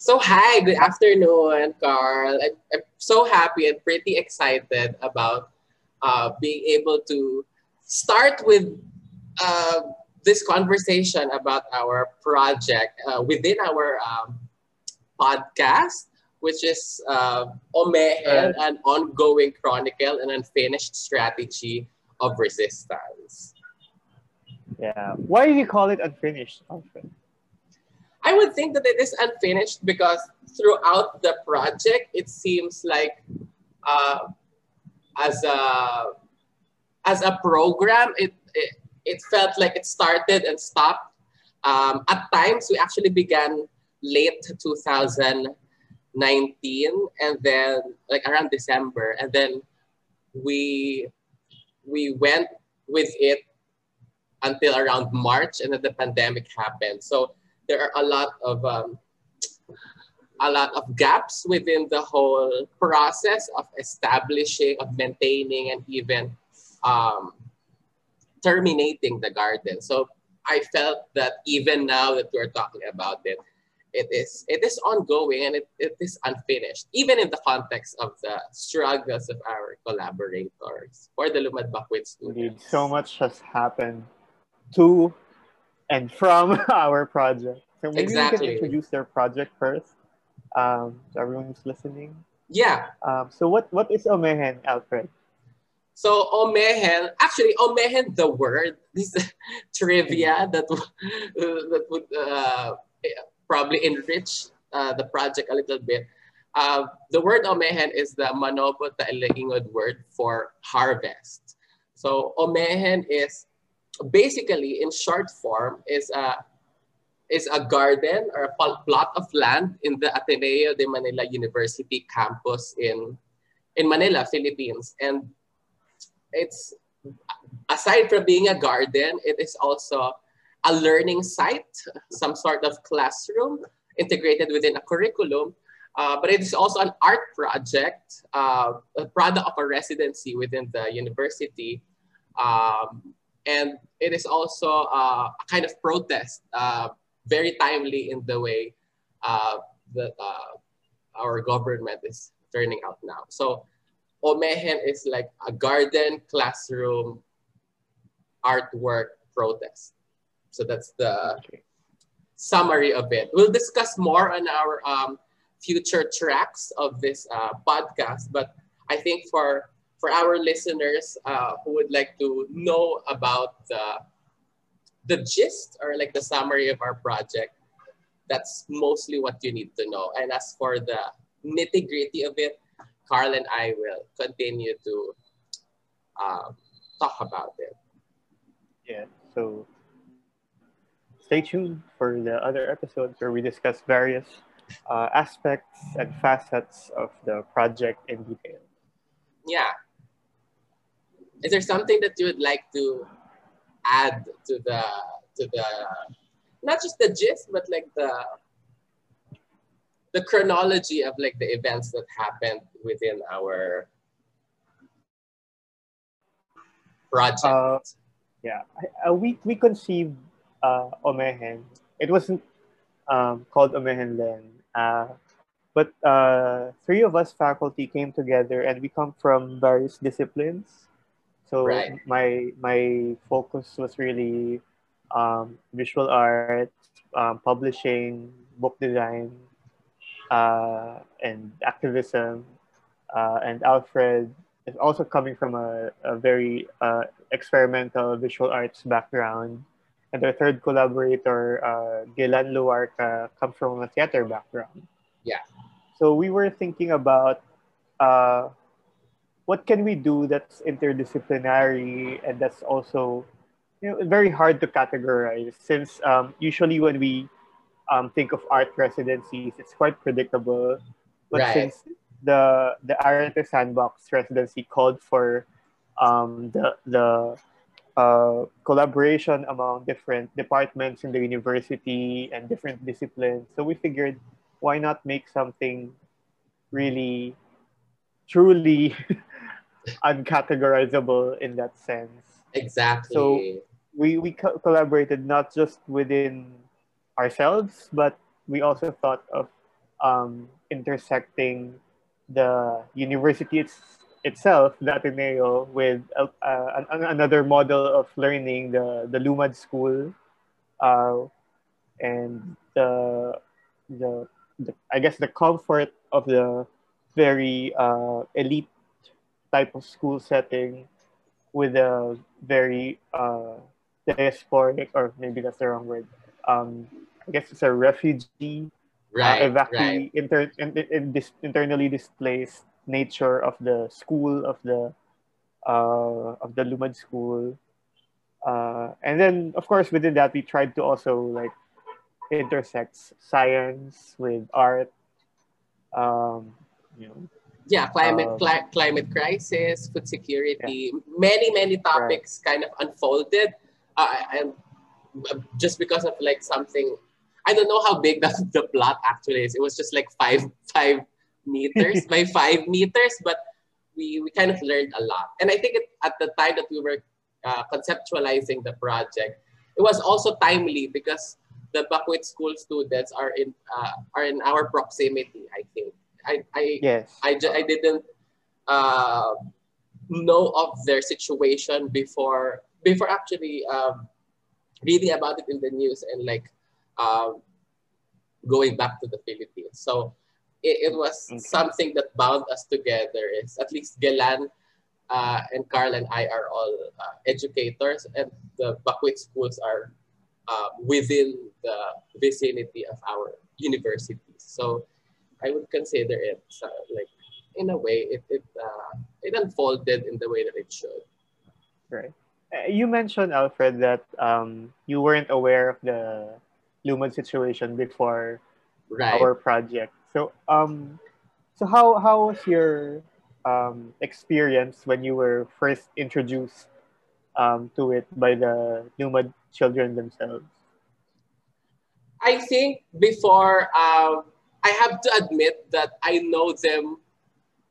So hi, good afternoon, Carl. I'm, I'm so happy and pretty excited about uh, being able to start with uh, this conversation about our project uh, within our um, podcast, which is uh, Omehen, an ongoing chronicle and unfinished strategy of resistance. Yeah. Why do you call it unfinished? I would think that it is unfinished because throughout the project, it seems like uh, as a as a program, it, it it felt like it started and stopped. Um, at times, we actually began late 2019, and then like around December, and then we we went with it until around March, and then the pandemic happened. So there are a lot of um, a lot of gaps within the whole process of establishing, of maintaining, and even um, terminating the garden. So I felt that even now that we're talking about it, it is it is ongoing and it, it is unfinished, even in the context of the struggles of our collaborators or the Lumad Bakwit students. Indeed, so much has happened to and from our project. So maybe Exactly. we can introduce their project first. Um, to everyone who's listening. Yeah. Um, so what what is Omehen, Alfred? So omehen, actually omehen, the word, this trivia that that would uh, probably enrich uh, the project a little bit. Uh, the word omehen is the Manobo Talaingod word for harvest. So omehen is basically in short form is a is a garden or a plot of land in the Ateneo de Manila University campus in in Manila, Philippines. And it's aside from being a garden, it is also a learning site, some sort of classroom integrated within a curriculum. Uh, but it is also an art project, uh, a product of a residency within the university. Um, and it is also uh, a kind of protest, uh, very timely in the way uh, that uh, our government is turning out now. So Omehen is like a garden classroom artwork protest. So that's the Okay. summary of it. We'll discuss more on our um, future tracks of this uh, podcast, but I think for for our listeners uh, who would like to know about the the gist or like the summary of our project, that's mostly what you need to know. And as for the nitty gritty of it, Carl and I will continue to um, talk about it. Yeah. So stay tuned for the other episodes where we discuss various uh, aspects and facets of the project in detail. Yeah. Is there something that you would like to add to the to the not just the gist, but like the the chronology of like the events that happened within our project? Uh, Yeah, uh, we we conceived uh, Omehen. It wasn't um, called Omehen then, uh, but uh, three of us faculty came together, and we come from various disciplines. So Right. my my focus was really um, visual art, um, publishing, book design, uh, and activism. Uh, and Alfred is also coming from a, a very uh, experimental visual arts background. And our third collaborator, uh, Gilan Luarca, comes from a theater background. Yeah. So we were thinking about uh, what can we do that's interdisciplinary and that's also you know, very hard to categorize since um, usually when we um, think of art residencies, it's quite predictable. But Right. since the the Arete Sandbox residency called for um, the the uh, collaboration among different departments in the university and different disciplines, so we figured why not make something really truly uncategorizable in that sense exactly. so- we we co- collaborated not just within ourselves, but we also thought of um, intersecting the university it's, itself, the Ateneo, with uh, uh, another model of learning, the, the Lumad School, uh, and the, the, the, I guess, the comfort of the very uh, elite type of school setting with a very uh, diasporic, or maybe that's the wrong word. Um, I guess it's a refugee, uh, right, uh, right. Inter, in, in, in internally displaced nature of the school of the uh, of the Lumad school. Uh, and then, of course, within that, we tried to also like intersect science with art. Um, you know, yeah, climate um, cli- climate crisis, food security, yeah. many many topics right. kind of unfolded, uh, and just because of like something, I don't know how big the, the plot actually is. It was just like five five meters by five meters, but we we kind of learned a lot. And I think it, at the time that we were uh, conceptualizing the project, it was also timely because the Bakwit School students are in uh, are in our proximity. I think I I yes. I, I didn't uh, know of their situation before before actually um, reading about it in the news and like um, going back to the Philippines. So it, it was okay. something that bound us together. Is at least Gelan uh, and Carl and I are all uh, educators, and the Bakwit schools are uh, within the vicinity of our universities. So I would consider it uh, like in a way it it uh, it unfolded in the way that it should. Right. Uh, you mentioned Alfred that um, you weren't aware of the Lumad situation before right. our project. So um, so how how was your um, experience when you were first introduced um, to it by the Lumad children themselves? I think before um, I have to admit that I know them.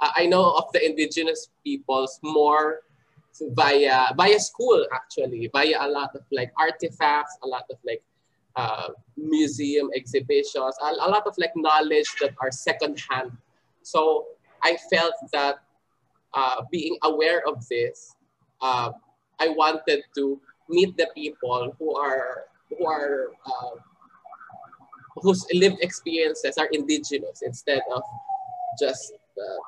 Uh, I know of the indigenous peoples more via via school actually, via a lot of like artifacts, a lot of like uh, museum exhibitions, a, a lot of like knowledge that are secondhand. So I felt that uh, being aware of this, uh, I wanted to meet the people who are who are uh, whose lived experiences are indigenous instead of just uh,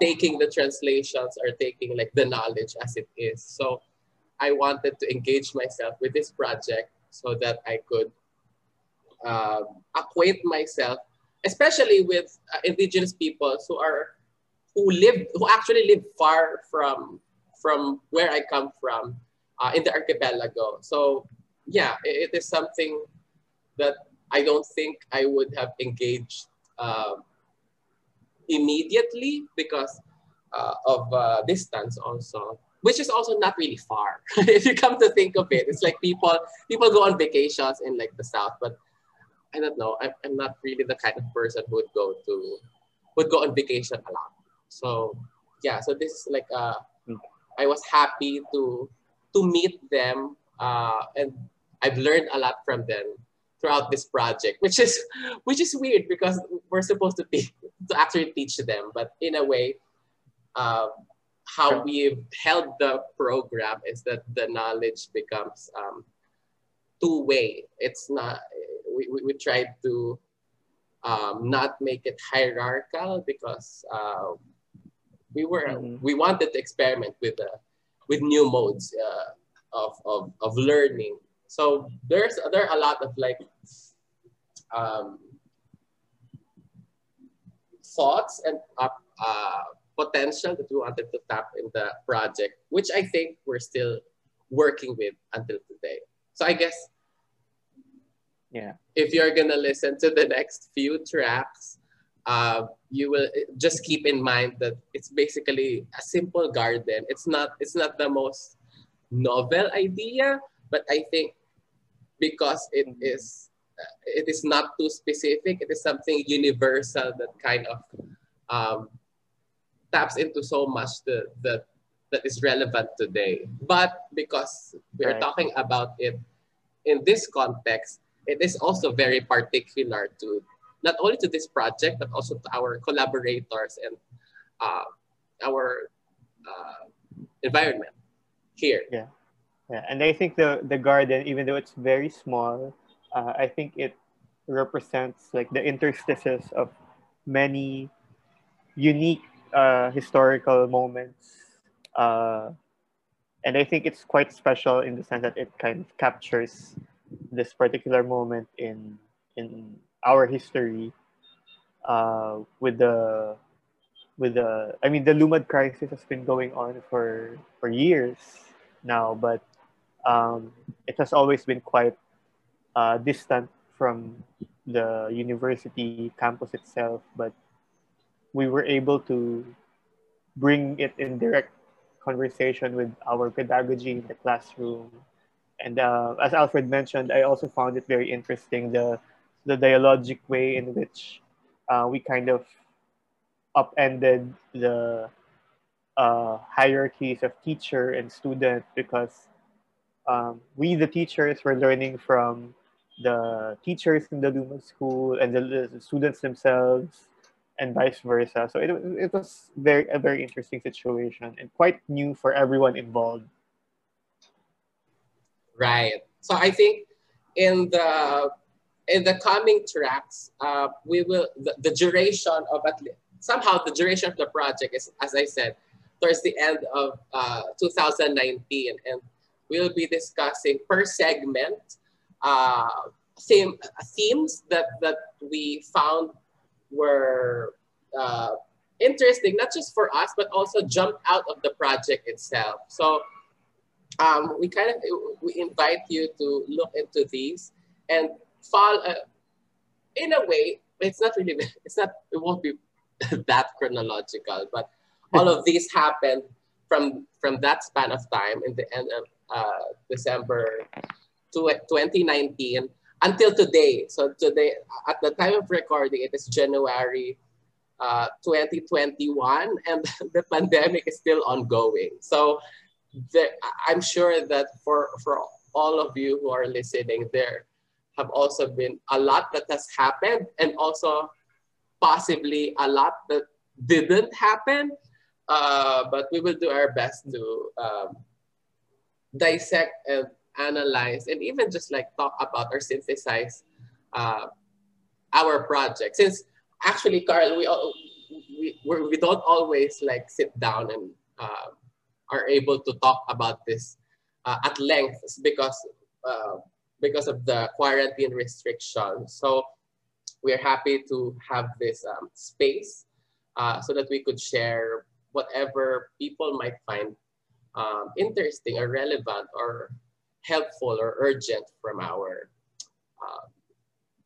taking the translations or taking like the knowledge as it is. So I wanted to engage myself with this project so that I could uh, acquaint myself, especially with uh, indigenous peoples who are who live who actually live far from from where I come from uh, in the archipelago. So yeah, it, it is something that I don't think I would have engaged uh, immediately because uh, of uh, distance also, which is also not really far. if you come to think of it, it's like people people go on vacations in like the south, but I don't know. I'm, I'm not really the kind of person who would go to would go on vacation a lot. So yeah, so this is like uh, I was happy to to meet them uh, and I've learned a lot from them throughout this project, which is which is weird because we're supposed to teach, to actually teach them, but in a way, um, how we've held the program is that the knowledge becomes um, two way. It's not we, we, we tried to um, not make it hierarchical because uh, we were mm-hmm. we wanted to experiment with uh, with new modes uh, of, of, of learning so there's there are a lot of like um, thoughts and uh, uh, potential that we wanted to tap in the project, which I think we're still working with until today. So I guess yeah, if you're gonna listen to the next few tracks, uh, you will just keep in mind that it's basically a simple garden. It's not it's not the most novel idea, but I think because it mm-hmm. is uh, it is not too specific, it is something universal that kind of um, taps into so much that that that is relevant today. But because we're right. talking about it in this context, it is also very particular to not only to this project, but also to our collaborators and uh, our uh, environment here. Yeah. Yeah, and I think the the garden, even though it's very small, uh, I think it represents like the interstices of many unique uh, historical moments, uh, and I think it's quite special in the sense that it kind of captures this particular moment in in our history uh, with the with the I mean the Lumad crisis has been going on for for years now, but um, it has always been quite uh, distant from the university campus itself, but we were able to bring it in direct conversation with our pedagogy in the classroom. And uh, as Alfred mentioned, I also found it very interesting the the dialogic way in which uh, we kind of upended the uh, hierarchies of teacher and student because um, we, the teachers, were learning from the teachers in the Lumad school and the, the, students themselves and vice versa. So it, it was very a very interesting situation and quite new for everyone involved. Right. So I think in the in the coming tracks, uh, we will the, the duration of at least somehow the duration of the project is, as I said, towards the end of uh, 2019, and we'll be discussing per segment uh, theme, themes that, that we found were uh, interesting, not just for us, but also jumped out of the project itself. So um, we kind of we invite you to look into these and follow. Uh, in a way, it's not really. It's not. It won't be that chronological, but all of these happened from from that span of time in the end of uh, December 2019 until today. So today, at the time of recording, it is January uh, 2021, and the pandemic is still ongoing. So the, I'm sure that for for all of you who are listening, there have also been a lot that has happened, and also possibly a lot that didn't happen. Uh, but we will do our best to um, dissect and analyze and even just like talk about or synthesize uh, our project. Since actually, Carl, we, all, we, we don't always like sit down and uh, are able to talk about this uh, at length because, uh, because of the quarantine restrictions. So we're happy to have this um, space uh, so that we could share whatever people might find um, interesting or relevant or helpful or urgent from our uh,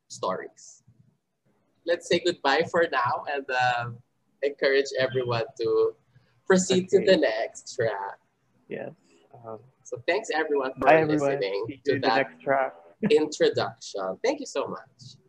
stories. Let's say goodbye for now and uh, encourage everyone to proceed okay. to the next track. Yes. Um, so thanks everyone for bye, everyone. listening to that introduction. Thank you so much.